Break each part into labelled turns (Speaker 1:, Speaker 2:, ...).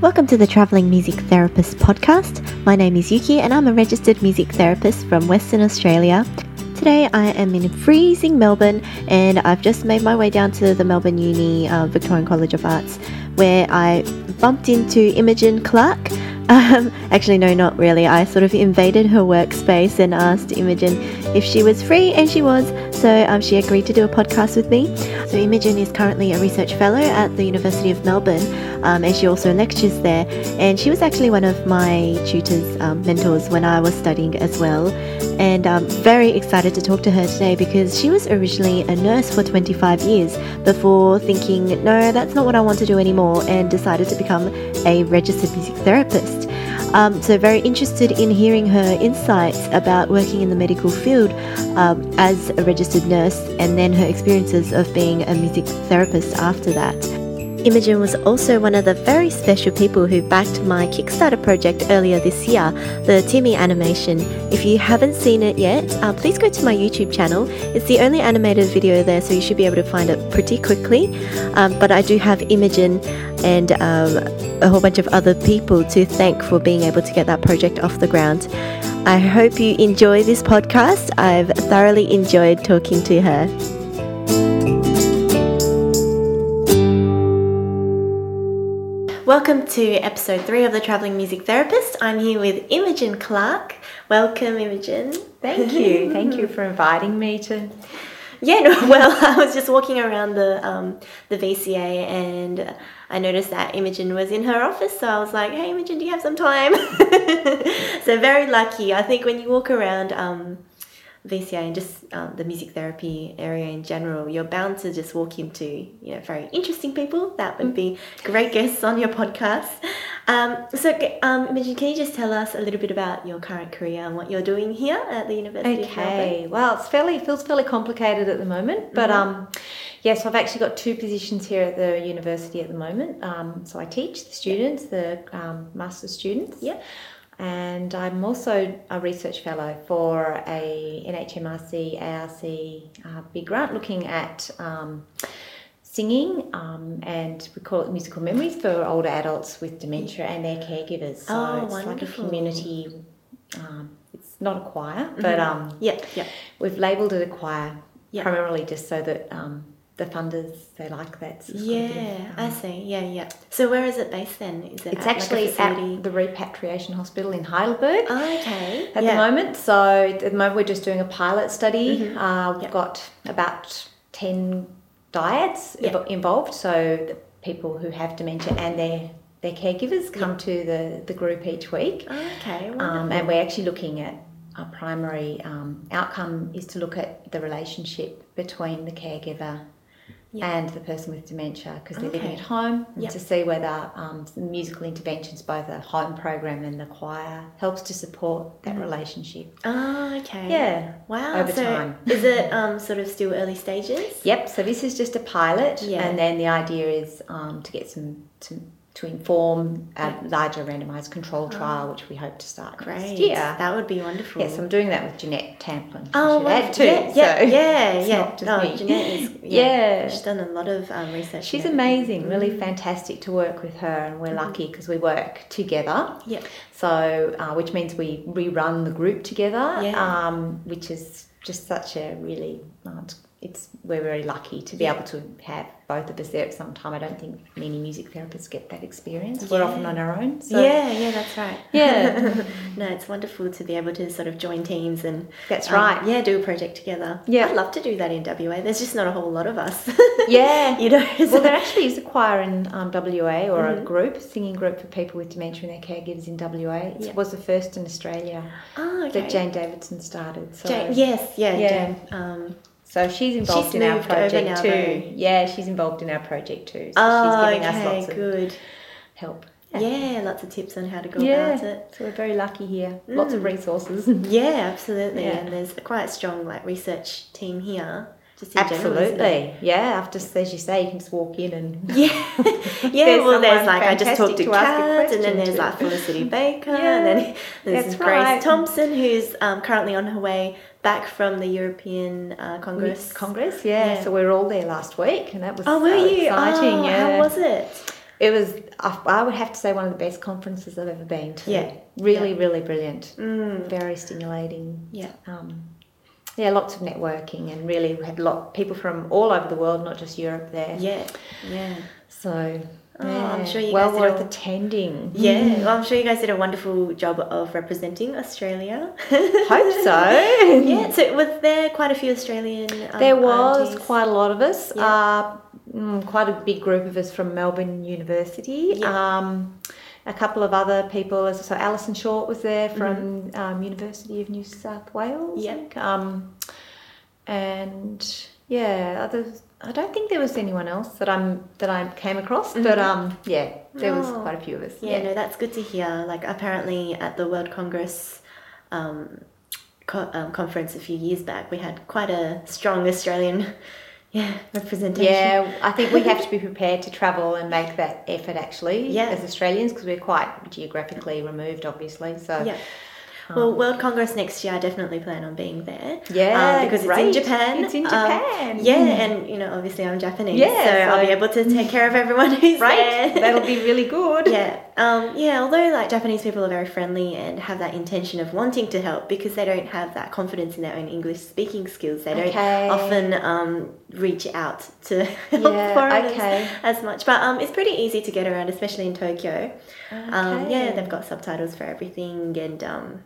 Speaker 1: Welcome to the Travelling Music Therapist podcast. My name is Yuki and I'm a registered music therapist from Western Australia. Today I am in freezing Melbourne and I've just made my way down to the Melbourne Uni uh, Victorian College of Arts where I bumped into Imogen Clark. Um, actually, no, not really. I sort of invaded her workspace and asked Imogen if she was free, and she was. So um, she agreed to do a podcast with me. So Imogen is currently a research fellow at the University of Melbourne, um, and she also lectures there. And she was actually one of my tutors, um, mentors when I was studying as well. And I'm very excited to talk to her today because she was originally a nurse for 25 years before thinking, no, that's not what I want to do anymore, and decided to become a registered music therapist. Um, so, very interested in hearing her insights about working in the medical field um, as a registered nurse and then her experiences of being a music therapist after that. Imogen was also one of the very special people who backed my Kickstarter project earlier this year, the Timmy animation. If you haven't seen it yet, uh, please go to my YouTube channel. It's the only animated video there, so you should be able to find it pretty quickly. Um, but I do have Imogen and um, a whole bunch of other people to thank for being able to get that project off the ground. I hope you enjoy this podcast. I've thoroughly enjoyed talking to her. Welcome to episode three of the Traveling Music Therapist. I'm here with Imogen Clark. Welcome, Imogen.
Speaker 2: Thank you. Thank you for inviting me to.
Speaker 1: Yeah, no, well, I was just walking around the um, the VCA and I noticed that Imogen was in her office, so I was like, "Hey, Imogen, do you have some time?" so very lucky. I think when you walk around um, VCA and just um, the music therapy area in general, you're bound to just walk into you know very interesting people that would be great guests on your podcast. Um, so, um, Imogen, can you just tell us a little bit about your current career and what you're doing here at the University
Speaker 2: Okay. Well, it's fairly feels fairly complicated at the moment, but um, yes, I've actually got two positions here at the university at the moment. Um, so I teach the students, the um, master's students.
Speaker 1: Yep.
Speaker 2: And I'm also a research fellow for a NHMRC ARC uh, big grant looking at um, singing um, and we call it musical memories for older adults with dementia and their caregivers. So
Speaker 1: Oh,
Speaker 2: it's like a community. Um, it's not a choir, but um,
Speaker 1: Yep, yep.
Speaker 2: we've labelled it a choir
Speaker 1: Yeah.
Speaker 2: primarily just so that um, the funders they like that. sort of bit of,
Speaker 1: Yeah, I
Speaker 2: um,
Speaker 1: see. Yeah, yeah. So where is it based then? Is it
Speaker 2: It's
Speaker 1: at,
Speaker 2: actually
Speaker 1: like
Speaker 2: at the repatriation hospital in Heidelberg
Speaker 1: Oh, okay.
Speaker 2: at
Speaker 1: yeah.
Speaker 2: the moment. So at the moment we're just doing a pilot study.
Speaker 1: Mhm.
Speaker 2: Uh, we've
Speaker 1: Yep.
Speaker 2: got about ten dyads
Speaker 1: Yep.
Speaker 2: involved. So the people who have dementia and their their caregivers come to the, the group each week.
Speaker 1: Oh, okay.
Speaker 2: Um, and we're actually looking at our primary um, outcome is to look at the relationship between the caregiver And the person with dementia because they're living at home and
Speaker 1: Yep.
Speaker 2: to see whether um, some musical interventions, both the home program and the choir, helps to support that
Speaker 1: Mhm.
Speaker 2: relationship.
Speaker 1: Oh, okay.
Speaker 2: Yeah.
Speaker 1: Wow.
Speaker 2: over
Speaker 1: so
Speaker 2: time.
Speaker 1: is it um, sort of still early stages?
Speaker 2: Yep. So this is just a pilot,
Speaker 1: Yeah.
Speaker 2: and then the idea is um, to get some, some to inform a larger randomised control trial, which we hope to start
Speaker 1: Oh. Great.
Speaker 2: next year.
Speaker 1: That would be wonderful.
Speaker 2: Yes, I'm doing that with Jeanette Tamplin.
Speaker 1: Oh,
Speaker 2: I should
Speaker 1: wonderful.
Speaker 2: add too.
Speaker 1: yeah, yeah,
Speaker 2: so
Speaker 1: yeah,
Speaker 2: it's
Speaker 1: yeah.
Speaker 2: not just
Speaker 1: no,
Speaker 2: me.
Speaker 1: Jeanette is, yeah,
Speaker 2: Yeah.
Speaker 1: She's done a lot of um, research.
Speaker 2: She's amazing, really
Speaker 1: Mm.
Speaker 2: fantastic to work with her, and we're lucky because we work together.
Speaker 1: Yeah.
Speaker 2: So, uh, which means we rerun the group together,
Speaker 1: Yeah.
Speaker 2: um, which is just such a really, uh, it's, we're very lucky to be
Speaker 1: Yeah.
Speaker 2: able to have both of us there at some time. I don't think many music therapists get that experience. We're often on our own. So
Speaker 1: yeah, yeah, that's right.
Speaker 2: Yeah.
Speaker 1: no, it's wonderful to be able to sort of join teams and
Speaker 2: That's
Speaker 1: um,
Speaker 2: right.
Speaker 1: yeah, do a project together.
Speaker 2: Yeah.
Speaker 1: I'd love to do that in WA. There's just not a whole lot of us.
Speaker 2: Yeah.
Speaker 1: you know.
Speaker 2: well, there actually is a choir in um, WA or
Speaker 1: Mhm.
Speaker 2: a group, singing group for people with dementia and their caregivers in WA. It
Speaker 1: Yeah.
Speaker 2: was the first in Australia
Speaker 1: oh, okay.
Speaker 2: that Jane Davidson started. So,
Speaker 1: Jane- yes, yeah,
Speaker 2: Yeah.
Speaker 1: Jane. Um,
Speaker 2: so she's involved
Speaker 1: She's
Speaker 2: in our project
Speaker 1: now,
Speaker 2: too.
Speaker 1: though.
Speaker 2: Yeah, she's involved in our project too. So
Speaker 1: oh,
Speaker 2: she's giving
Speaker 1: okay,
Speaker 2: us lots of
Speaker 1: good.
Speaker 2: help.
Speaker 1: Yeah. lots of tips on how to go
Speaker 2: Yeah.
Speaker 1: about it.
Speaker 2: So we're very lucky here. Lots of
Speaker 1: Mm.
Speaker 2: resources.
Speaker 1: Yeah, absolutely.
Speaker 2: Yeah.
Speaker 1: And there's a quite strong like research team here. Just in general, isn't?
Speaker 2: Absolutely. Yeah, after as you say, you can just walk in and
Speaker 1: Yeah, yeah.
Speaker 2: There's
Speaker 1: well, there's like I just talked to
Speaker 2: to
Speaker 1: Kat, and then there's
Speaker 2: to.
Speaker 1: like Felicity Baker,
Speaker 2: Yeah,
Speaker 1: and then there's Grace
Speaker 2: right.
Speaker 1: Thompson, who's um, currently on her way back from the European uh, Congress.
Speaker 2: Congress. Yeah.
Speaker 1: Yeah.
Speaker 2: So we were all there last week, and that was
Speaker 1: Oh, were
Speaker 2: so
Speaker 1: you?
Speaker 2: exciting.
Speaker 1: Oh,
Speaker 2: yeah.
Speaker 1: How was it?
Speaker 2: it was I, would have to say one of the best conferences I've ever been to.
Speaker 1: Yeah.
Speaker 2: really, really brilliant.
Speaker 1: Mm.
Speaker 2: Very stimulating.
Speaker 1: Yeah.
Speaker 2: Um, yeah, lots of networking, and really we had a lot people from all over the world, not just Europe there.
Speaker 1: Yeah. Yeah.
Speaker 2: So,
Speaker 1: Oh,
Speaker 2: yeah,
Speaker 1: I'm sure you
Speaker 2: well
Speaker 1: guys
Speaker 2: worth
Speaker 1: all-
Speaker 2: attending.
Speaker 1: Yeah, well, I'm sure you guys did a wonderful job of representing Australia.
Speaker 2: Hope so.
Speaker 1: yeah, so was there quite a few Australian? Um,
Speaker 2: There was
Speaker 1: aunties?
Speaker 2: quite a lot of us.
Speaker 1: Yeah.
Speaker 2: Uh, mm, quite a big group of us from Melbourne University.
Speaker 1: Yeah.
Speaker 2: Um, a couple of other people. So Alison Short was there from
Speaker 1: Mm-hmm.
Speaker 2: um, University of New South Wales.
Speaker 1: Yeah.
Speaker 2: Um, and yeah, others. I don't think there was anyone else that I'm that I came across, but um, yeah, there was
Speaker 1: Oh.
Speaker 2: quite a few of us.
Speaker 1: Yeah, no, that's good to hear. Like, apparently, at the World Congress um, co- um, conference a few years back, we had quite a strong Australian, yeah, representation.
Speaker 2: Yeah, I think we have to be prepared to travel and make that effort actually
Speaker 1: Yeah.
Speaker 2: as Australians because we're quite geographically removed, obviously. So
Speaker 1: Yeah. Well, World Congress next year, I definitely plan on being there.
Speaker 2: Yeah,
Speaker 1: um, because
Speaker 2: great.
Speaker 1: it's in Japan.
Speaker 2: It's in
Speaker 1: Um,
Speaker 2: Japan.
Speaker 1: yeah, and you know, obviously, I'm Japanese,
Speaker 2: Yeah,
Speaker 1: so, I'll be able to take care of everyone who's
Speaker 2: right,
Speaker 1: there.
Speaker 2: that'll be really good.
Speaker 1: yeah, um, yeah. Although like Japanese people are very friendly and have that intention of wanting to help because they don't have that confidence in their own English speaking skills. They don't
Speaker 2: Okay.
Speaker 1: often um, reach out to help
Speaker 2: Yeah,
Speaker 1: foreigners
Speaker 2: okay.
Speaker 1: as much. But um, it's pretty easy to get around, especially in Tokyo. Um, yeah, they've got subtitles for everything, and um,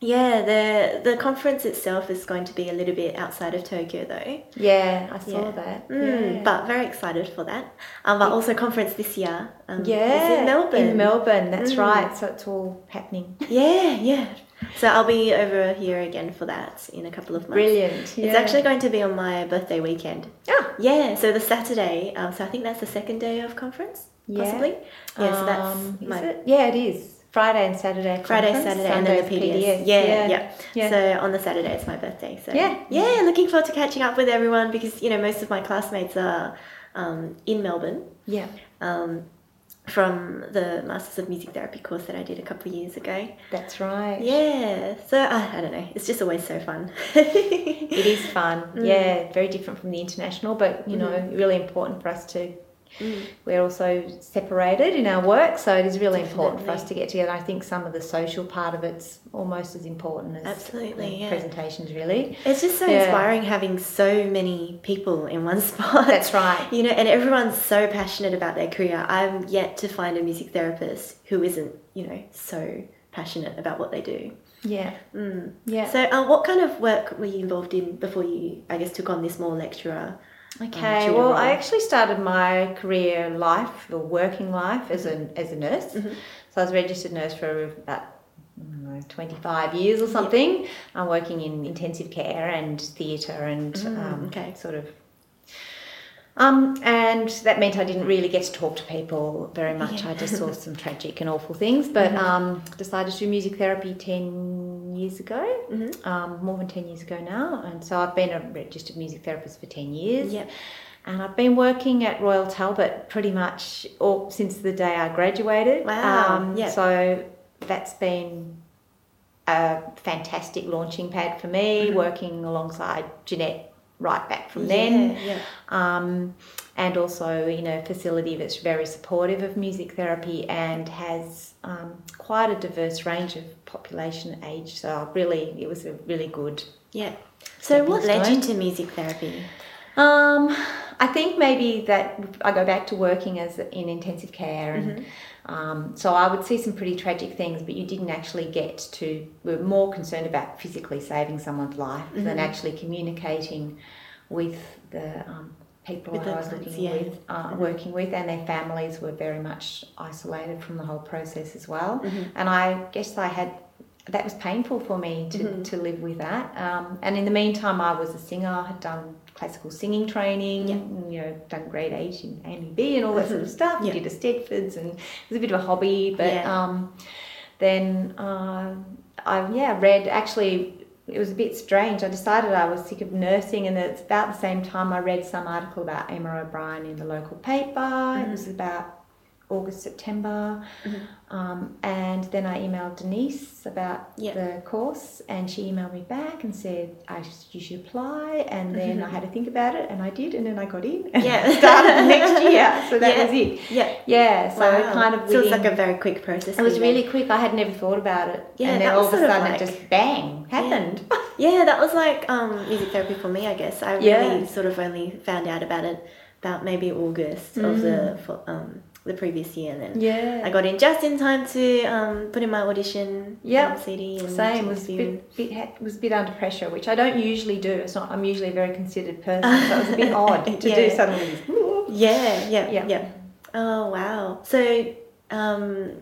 Speaker 1: yeah, the the conference itself is going to be a little bit outside of Tokyo though.
Speaker 2: Yeah, I saw
Speaker 1: Yeah.
Speaker 2: that.
Speaker 1: Mm,
Speaker 2: yeah.
Speaker 1: But very excited for that. Um, but also conference this year. Um,
Speaker 2: yeah,
Speaker 1: in Melbourne.
Speaker 2: In Melbourne, that's
Speaker 1: Mm.
Speaker 2: right. So it's all happening.
Speaker 1: Yeah, yeah. So I'll be over here again for that in a couple of months.
Speaker 2: Brilliant. Yeah.
Speaker 1: It's actually going to be on my birthday weekend.
Speaker 2: Oh.
Speaker 1: Yeah, so the Saturday. Um, so I think that's the second day of conference, possibly. Yeah, so that's
Speaker 2: um,
Speaker 1: my
Speaker 2: it? Yeah, it is. Friday and Saturday.
Speaker 1: Friday, Saturday, and then the
Speaker 2: Sunday's
Speaker 1: PDS. Yeah, yeah,
Speaker 2: yeah. Yeah.
Speaker 1: So on the Saturday, it's my birthday. So
Speaker 2: Yeah.
Speaker 1: yeah, looking forward to catching up with everyone because you know most of my classmates are um, in Melbourne
Speaker 2: Yeah.
Speaker 1: um, from the Masters of Music Therapy course that I did a couple of years ago.
Speaker 2: That's right.
Speaker 1: Yeah, so I, I don't know, it's just always so fun.
Speaker 2: It is fun.
Speaker 1: Mm.
Speaker 2: Yeah, very different from the international, but you know, really important for us to.
Speaker 1: Mm.
Speaker 2: We're also separated in our work, so it is really important for us to get together. I think some of the social part of it's almost as important as
Speaker 1: Absolutely,
Speaker 2: the
Speaker 1: yeah.
Speaker 2: presentations. Really,
Speaker 1: It's just so
Speaker 2: Yeah.
Speaker 1: inspiring having so many people in one spot.
Speaker 2: that's right.
Speaker 1: You know, and everyone's so passionate about their career. I'm yet to find a music therapist who isn't, you know, so passionate about what they do.
Speaker 2: Yeah,
Speaker 1: Mm.
Speaker 2: yeah.
Speaker 1: So, uh, what kind of work were you involved in before you, I guess, took on this more lecturer?
Speaker 2: Okay,
Speaker 1: tutor
Speaker 2: well. I actually started my career life or working life as a as a nurse.
Speaker 1: Mhm.
Speaker 2: So I was a registered nurse for about don't know, 25 years or something. I'm working in intensive care and theatre and
Speaker 1: Mm,
Speaker 2: um,
Speaker 1: okay.
Speaker 2: sort of. Um, and that meant I didn't really get to talk to people very much.
Speaker 1: Yeah.
Speaker 2: I just saw some tragic and awful things, but
Speaker 1: Mhm.
Speaker 2: um, decided to do music therapy 10 years ago,
Speaker 1: Mhm.
Speaker 2: um, more than 10 years ago now. And so I've been a registered music therapist for 10 years.
Speaker 1: Yep.
Speaker 2: And I've been working at Royal Talbot pretty much all, since the day I graduated.
Speaker 1: Wow,
Speaker 2: Um,
Speaker 1: yeah.
Speaker 2: So that's been a fantastic launching pad for me,
Speaker 1: Mhm.
Speaker 2: working alongside Jeanette right back from then.
Speaker 1: Yeah, yeah.
Speaker 2: Um, and also in a facility that's very supportive of music therapy and has um, quite a diverse range of population age. So really, it was a really good
Speaker 1: Yeah. So, what led you to music therapy?
Speaker 2: Um, I think maybe that I go back to working as in intensive care, and um, so I would see some pretty tragic things, but you didn't actually get to. We are more concerned about physically saving someone's life than
Speaker 1: Mhm.
Speaker 2: actually communicating with the um, people
Speaker 1: With
Speaker 2: I was
Speaker 1: clients, yeah.
Speaker 2: with, uh, working with, and their families were very much isolated from the whole process as well.
Speaker 1: Mhm.
Speaker 2: And I guess I had that was painful for me to,
Speaker 1: Mhm.
Speaker 2: to live with that. Um, and in the meantime, I was a singer. I had done classical singing training.
Speaker 1: Yeah.
Speaker 2: and, You know, done grade eight in AMEB and all that sort of
Speaker 1: Mhm.
Speaker 2: stuff.
Speaker 1: Yeah.
Speaker 2: Did eisteddfods, and it was a bit of a hobby. But
Speaker 1: Yeah.
Speaker 2: um, then uh, I yeah read actually. It was a bit strange. I decided I was sick of nursing, and it's about the same time I read some article about Emma O'Brien in the local paper. It
Speaker 1: Mhm.
Speaker 2: was about August, September.
Speaker 1: Mhm.
Speaker 2: Um, and then I emailed Denise about
Speaker 1: Yeah.
Speaker 2: the course, and she emailed me back and said, I, You should apply. And then I had to think about it, and I did, and then I got in. and
Speaker 1: Yeah.
Speaker 2: started the next year. So that
Speaker 1: Yeah.
Speaker 2: was it.
Speaker 1: Yeah.
Speaker 2: Yeah, so
Speaker 1: Wow.
Speaker 2: kind of
Speaker 1: So it's
Speaker 2: within-
Speaker 1: like a very quick process.
Speaker 2: it was
Speaker 1: then.
Speaker 2: really quick. I had never thought about it.
Speaker 1: Yeah,
Speaker 2: and then
Speaker 1: that
Speaker 2: all
Speaker 1: was
Speaker 2: of a
Speaker 1: sort of
Speaker 2: sudden
Speaker 1: like-
Speaker 2: it just bang happened.
Speaker 1: Yeah, that was like um, music therapy for me, I guess. I really
Speaker 2: Yeah.
Speaker 1: sort of only found out about it about maybe August of the
Speaker 2: Mm.
Speaker 1: um, the previous year, and then
Speaker 2: Yeah.
Speaker 1: I got in just in time to um, put in my audition
Speaker 2: Yep.
Speaker 1: um, CD. And
Speaker 2: Same was a bit, bit had- was a bit under pressure, which I don't usually do. It's not. I'm usually a very considered person, so it was a bit odd to do suddenly.
Speaker 1: Yeah, yeah,
Speaker 2: Yeah.
Speaker 1: yeah. Oh wow! So, um,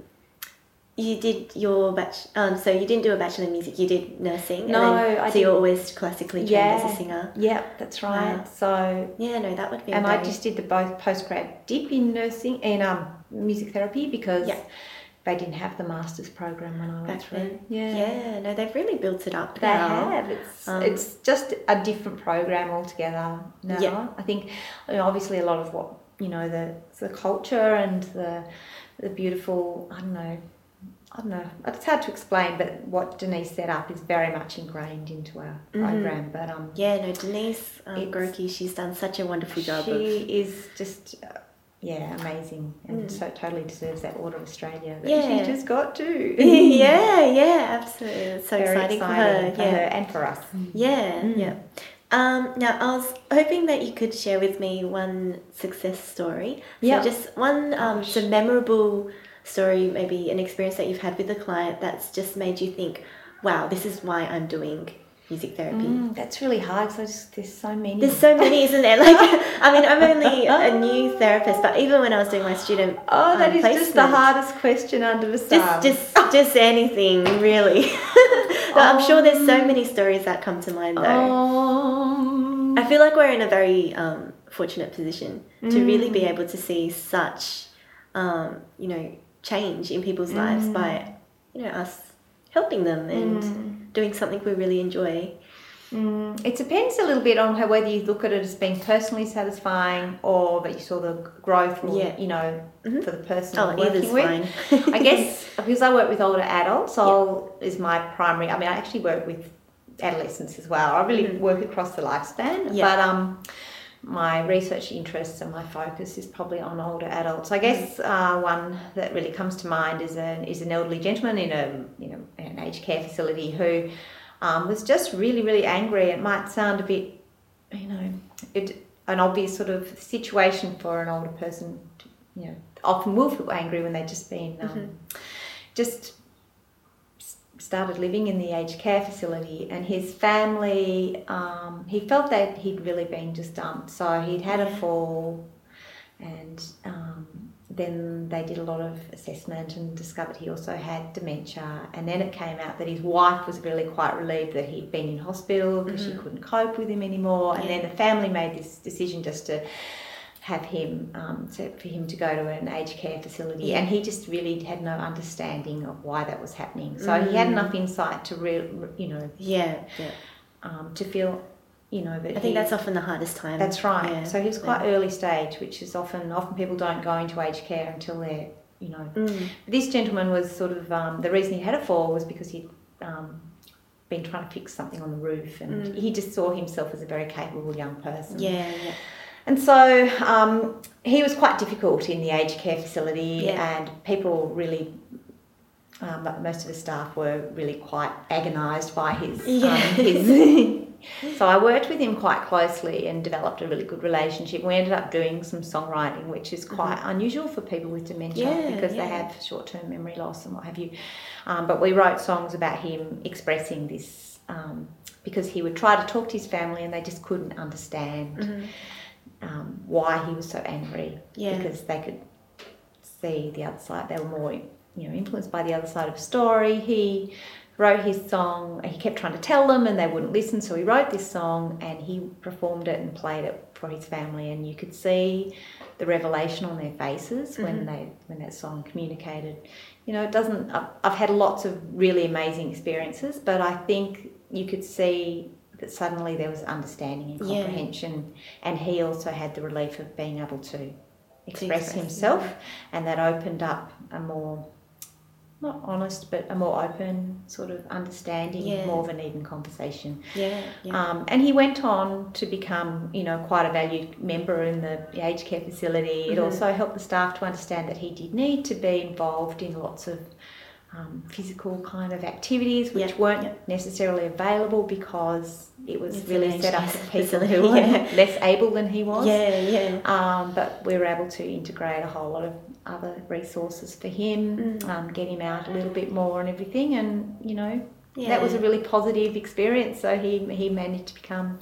Speaker 1: you did your batch. Um, so you didn't do a bachelor in music. You did nursing. and
Speaker 2: No,
Speaker 1: then-
Speaker 2: I
Speaker 1: So you're always classically trained as a singer.
Speaker 2: Yeah, that's right.
Speaker 1: Wow.
Speaker 2: So,
Speaker 1: Yeah, no, that would be.
Speaker 2: and I just did the both postgrad dip in nursing and um music therapy because
Speaker 1: Yeah.
Speaker 2: they didn't have the master's program when I went
Speaker 1: back
Speaker 2: through. Yeah.
Speaker 1: Yeah, no, they've really built it up.
Speaker 2: They
Speaker 1: now.
Speaker 2: have. It's
Speaker 1: Um,
Speaker 2: it's just a different program altogether now.
Speaker 1: Yeah.
Speaker 2: I think you know, obviously a lot of what you know the the culture and the the beautiful I don't know I don't know it's hard to explain but what Denise set up is very much ingrained into our
Speaker 1: Mhm.
Speaker 2: program but um
Speaker 1: Yeah, no, Denise um, she's done such a wonderful job
Speaker 2: she
Speaker 1: of.
Speaker 2: is just uh, yeah amazing and
Speaker 1: Mm.
Speaker 2: so totally deserves that Order of Australia that
Speaker 1: Yeah.
Speaker 2: she just got too
Speaker 1: yeah, yeah, absolutely. It's so
Speaker 2: Very
Speaker 1: exciting, for her. yeah.
Speaker 2: and for us
Speaker 1: Yeah,
Speaker 2: Mm.
Speaker 1: yeah. Um, now, I was hoping that you could share with me one success story. So
Speaker 2: Yeah.
Speaker 1: just one um,
Speaker 2: Gosh.
Speaker 1: some memorable story, maybe an experience that you've had with a client that's just made you think, wow, this is why I'm doing music therapy.
Speaker 2: Mm, that's really hard because there's so many
Speaker 1: There's so many, isn't there? Like, I mean, I'm only a new therapist, but even when I was doing my student,
Speaker 2: Oh, that
Speaker 1: um,
Speaker 2: is just the hardest question under the sun.
Speaker 1: Just, just, just anything, really. But I'm sure there's so many stories that come to mind, though.
Speaker 2: Um,
Speaker 1: I feel like we're in a very um, fortunate position to really
Speaker 2: Mm.
Speaker 1: be able to see such, um, you know, change in people's lives
Speaker 2: Mm.
Speaker 1: by, you know, us helping them and doing something we really enjoy.
Speaker 2: mm, it depends a little bit on how whether you look at it as being personally satisfying or that you saw the growth or
Speaker 1: Yeah.
Speaker 2: you know
Speaker 1: Mhm.
Speaker 2: for the person
Speaker 1: Oh,
Speaker 2: working with.
Speaker 1: fine.
Speaker 2: I guess because I work with older adults, I'll is my primary. I mean, I actually work with adolescents as well. I really
Speaker 1: Mhm.
Speaker 2: work across the lifespan,
Speaker 1: Yeah.
Speaker 2: but um, my research interests and my focus is probably on older adults. I guess uh, one that really comes to mind is an is an elderly gentleman in a you know an aged care facility who um, was just really really angry. It might sound a bit you know it an obvious sort of situation for an older person. To, you know, often will feel angry when they've just been um,
Speaker 1: Mhm.
Speaker 2: just started living in the aged care facility and his family um, he felt that he'd really been just dumped. So he'd had a fall and um, then they did a lot of assessment and discovered he also had dementia. And then it came out that his wife was really quite relieved that he'd been in hospital because she
Speaker 1: Mhm.
Speaker 2: couldn't cope with him anymore. And then the family made this decision just to have him um, to, for him to go to an aged care facility
Speaker 1: Yeah.
Speaker 2: and he just really had no understanding of why that was happening so he had
Speaker 1: Mm.
Speaker 2: enough insight to real you know
Speaker 1: yeah, yeah.
Speaker 2: um, to feel you know that
Speaker 1: I think
Speaker 2: he-
Speaker 1: that's often the hardest time.
Speaker 2: that's right
Speaker 1: Yeah.
Speaker 2: so he was quite early stage which is often often people don't go into aged care until they're you know
Speaker 1: Mm.
Speaker 2: this gentleman was sort of um, the reason he had a fall was because he'd um, been trying to fix something on the roof and
Speaker 1: Mm.
Speaker 2: he just saw himself as a very capable young person
Speaker 1: Yeah, yeah.
Speaker 2: And so um, he was quite difficult in the aged care facility,
Speaker 1: Yeah.
Speaker 2: and people really, um, most of the staff were really quite agonised by his.
Speaker 1: Yeah.
Speaker 2: Um, his so I worked with him quite closely and developed a really good relationship. We ended up doing some songwriting, which is quite unusual for people with dementia
Speaker 1: Mm-hmm. Yeah,
Speaker 2: because
Speaker 1: yeah.
Speaker 2: they have short-term memory loss and what have you. Um, but we wrote songs about him expressing this um, because he would try to talk to his family and they just couldn't understand
Speaker 1: Mhm.
Speaker 2: Um, why he was so angry
Speaker 1: Yeah.
Speaker 2: because they could see the other side. They were more, you know, influenced by the other side of the story. He wrote his song. He kept trying to tell them, and they wouldn't listen. So he wrote this song, and he performed it and played it for his family. And you could see the revelation on their faces when
Speaker 1: Mhm.
Speaker 2: they when that song communicated. You know, it doesn't. I've, I've had lots of really amazing experiences, but I think you could see that suddenly there was understanding and
Speaker 1: Yeah.
Speaker 2: comprehension, and he also had the relief of being able to express
Speaker 1: express,
Speaker 2: himself,
Speaker 1: yeah.
Speaker 2: and that opened up a more not honest, but a more open sort of understanding,
Speaker 1: Yeah.
Speaker 2: more of an even conversation.
Speaker 1: Yeah, yeah.
Speaker 2: Um, and he went on to become, you know, quite a valued member in the aged care facility. It
Speaker 1: Mhm.
Speaker 2: also helped the staff to understand that he did need to be involved in lots of um, physical kind of activities, which
Speaker 1: Yeah,
Speaker 2: weren't
Speaker 1: yeah.
Speaker 2: necessarily available because it was
Speaker 1: It's
Speaker 2: really set up for people who were
Speaker 1: yeah.
Speaker 2: less able than he was.
Speaker 1: yeah, yeah.
Speaker 2: Um, but we were able to integrate a whole lot of other resources for him,
Speaker 1: Mm.
Speaker 2: um, get him out a little bit more and everything, and you know
Speaker 1: yeah.
Speaker 2: that was a really positive experience. So he he managed to become,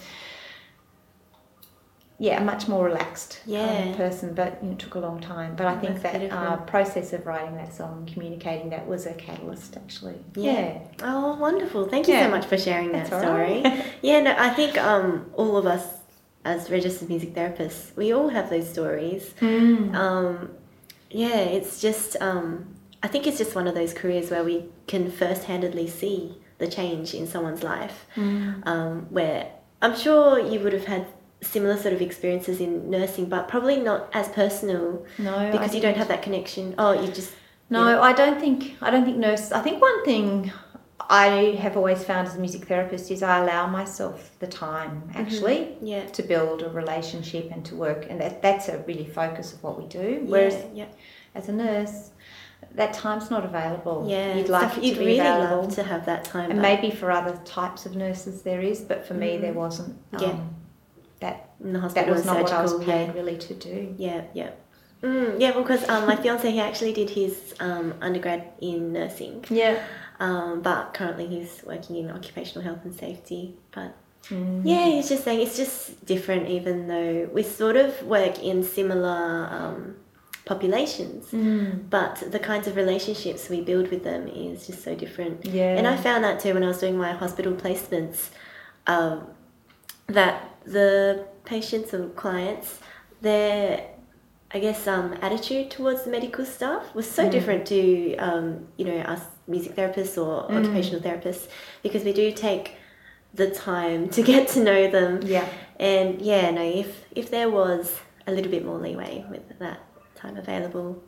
Speaker 2: yeah, a much more relaxed kind of person. But you know, it took a long time. But I think
Speaker 1: That's
Speaker 2: that uh, process of writing that song, communicating that, was a catalyst actually.
Speaker 1: Yeah. Oh, wonderful. Thank you
Speaker 2: Yeah.
Speaker 1: so much for sharing that
Speaker 2: That's
Speaker 1: story.
Speaker 2: right.
Speaker 1: yeah, no, I think um, all of us as registered music therapists, we all have those stories.
Speaker 2: Mm.
Speaker 1: Um, yeah, it's just, um, I think it's just one of those careers where we can first handedly see the change in someone's life.
Speaker 2: Mm.
Speaker 1: Um, where I'm sure you would have had similar sort of experiences in nursing, but probably not as personal
Speaker 2: No,
Speaker 1: because you don't have that connection. Oh, you just.
Speaker 2: No,
Speaker 1: Yeah.
Speaker 2: I don't think I don't think nurses. I think one thing I have always found as a music therapist is I allow myself the time actually
Speaker 1: Yeah.
Speaker 2: to build a relationship and to work, and that that's a really focus of what we do. Whereas
Speaker 1: yeah,
Speaker 2: as a nurse, that time's not available.
Speaker 1: yeah.
Speaker 2: you'd like
Speaker 1: So
Speaker 2: it
Speaker 1: you'd really
Speaker 2: available.
Speaker 1: love to have that time.
Speaker 2: and
Speaker 1: back
Speaker 2: maybe for other types of nurses there is, but for me
Speaker 1: Mhm.
Speaker 2: there wasn't.
Speaker 1: Yeah.
Speaker 2: That
Speaker 1: in the
Speaker 2: that
Speaker 1: hospital
Speaker 2: was not what I was paid
Speaker 1: yeah.
Speaker 2: really to do.
Speaker 1: Yeah, yeah. Mm, yeah, because um, my fiance he actually did his um, undergrad in nursing,
Speaker 2: Yeah.
Speaker 1: um, but currently he's working in occupational health and safety. But
Speaker 2: Mm.
Speaker 1: yeah, he's just saying it's just different, even though we sort of work in similar um, populations,
Speaker 2: Mm.
Speaker 1: but the kinds of relationships we build with them is just so different.
Speaker 2: Yeah.
Speaker 1: And I found that too when I was doing my hospital placements, um, that the patients or clients, their, I guess, um, attitude towards the medical staff was so
Speaker 2: Mm.
Speaker 1: different to, um, you know, us music therapists or
Speaker 2: Mm.
Speaker 1: occupational therapists because we do take the time to get to know them.
Speaker 2: yeah.
Speaker 1: And yeah, no, if, if there was a little bit more leeway with that time available,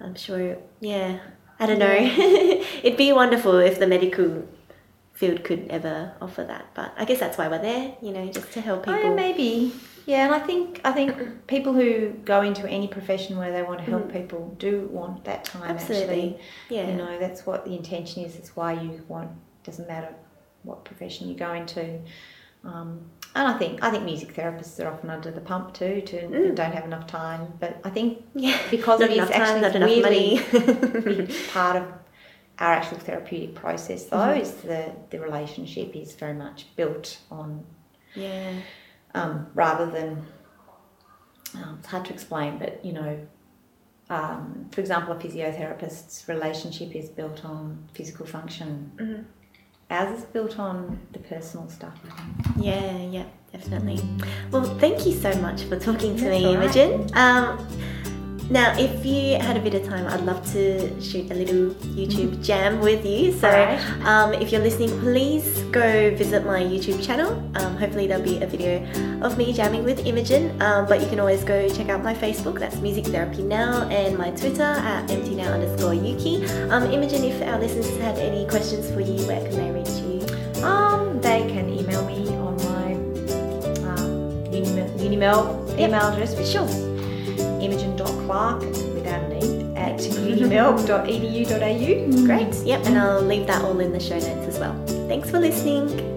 Speaker 1: I'm sure, yeah, I don't know. It'd be wonderful if the medical field could ever offer that. But I guess that's why we're there, you know, just to help people.
Speaker 2: Oh, maybe. Yeah, and I think I think people who go into any profession where they want to help
Speaker 1: Mm.
Speaker 2: people do want that time.
Speaker 1: Absolutely.
Speaker 2: Actually,
Speaker 1: yeah.
Speaker 2: you know, that's what the intention is. It's why you want. Doesn't matter what profession you go into. Um, and I think I think music therapists are often under the pump too, to
Speaker 1: Mm.
Speaker 2: don't have enough time. But I think
Speaker 1: yeah.
Speaker 2: because it is actually
Speaker 1: money.
Speaker 2: part of our actual therapeutic process, though,
Speaker 1: Mhm.
Speaker 2: is the the relationship is very much built on
Speaker 1: yeah.
Speaker 2: um, rather than um, it's hard to explain, but you know, um, for example, a physiotherapist's relationship is built on physical function.
Speaker 1: Mhm.
Speaker 2: Ours is built on the personal stuff.
Speaker 1: Yeah, yeah, definitely. Well, thank you so much for talking to
Speaker 2: That's
Speaker 1: me,
Speaker 2: right.
Speaker 1: Imogen. Now, if you had a bit of time, I'd love to shoot a little YouTube jam with you. So,
Speaker 2: Alright.
Speaker 1: um, if you're listening, please go visit my YouTube channel. Um, hopefully, there'll be a video of me jamming with Imogen. Um, but you can always go check out my Facebook, that's Music Therapy Now, and my Twitter at MTNow underscore Yuki. Um, Imogen, if our listeners had any questions for you, where can they reach you?
Speaker 2: Um, they can email me on my um, Unimelb, Unimelb
Speaker 1: Yep.
Speaker 2: email address, which is without an e at unimelb.edu.au.
Speaker 1: Great. Mm-hmm. Yep. And I'll leave that all in the show notes as well. Thanks for listening.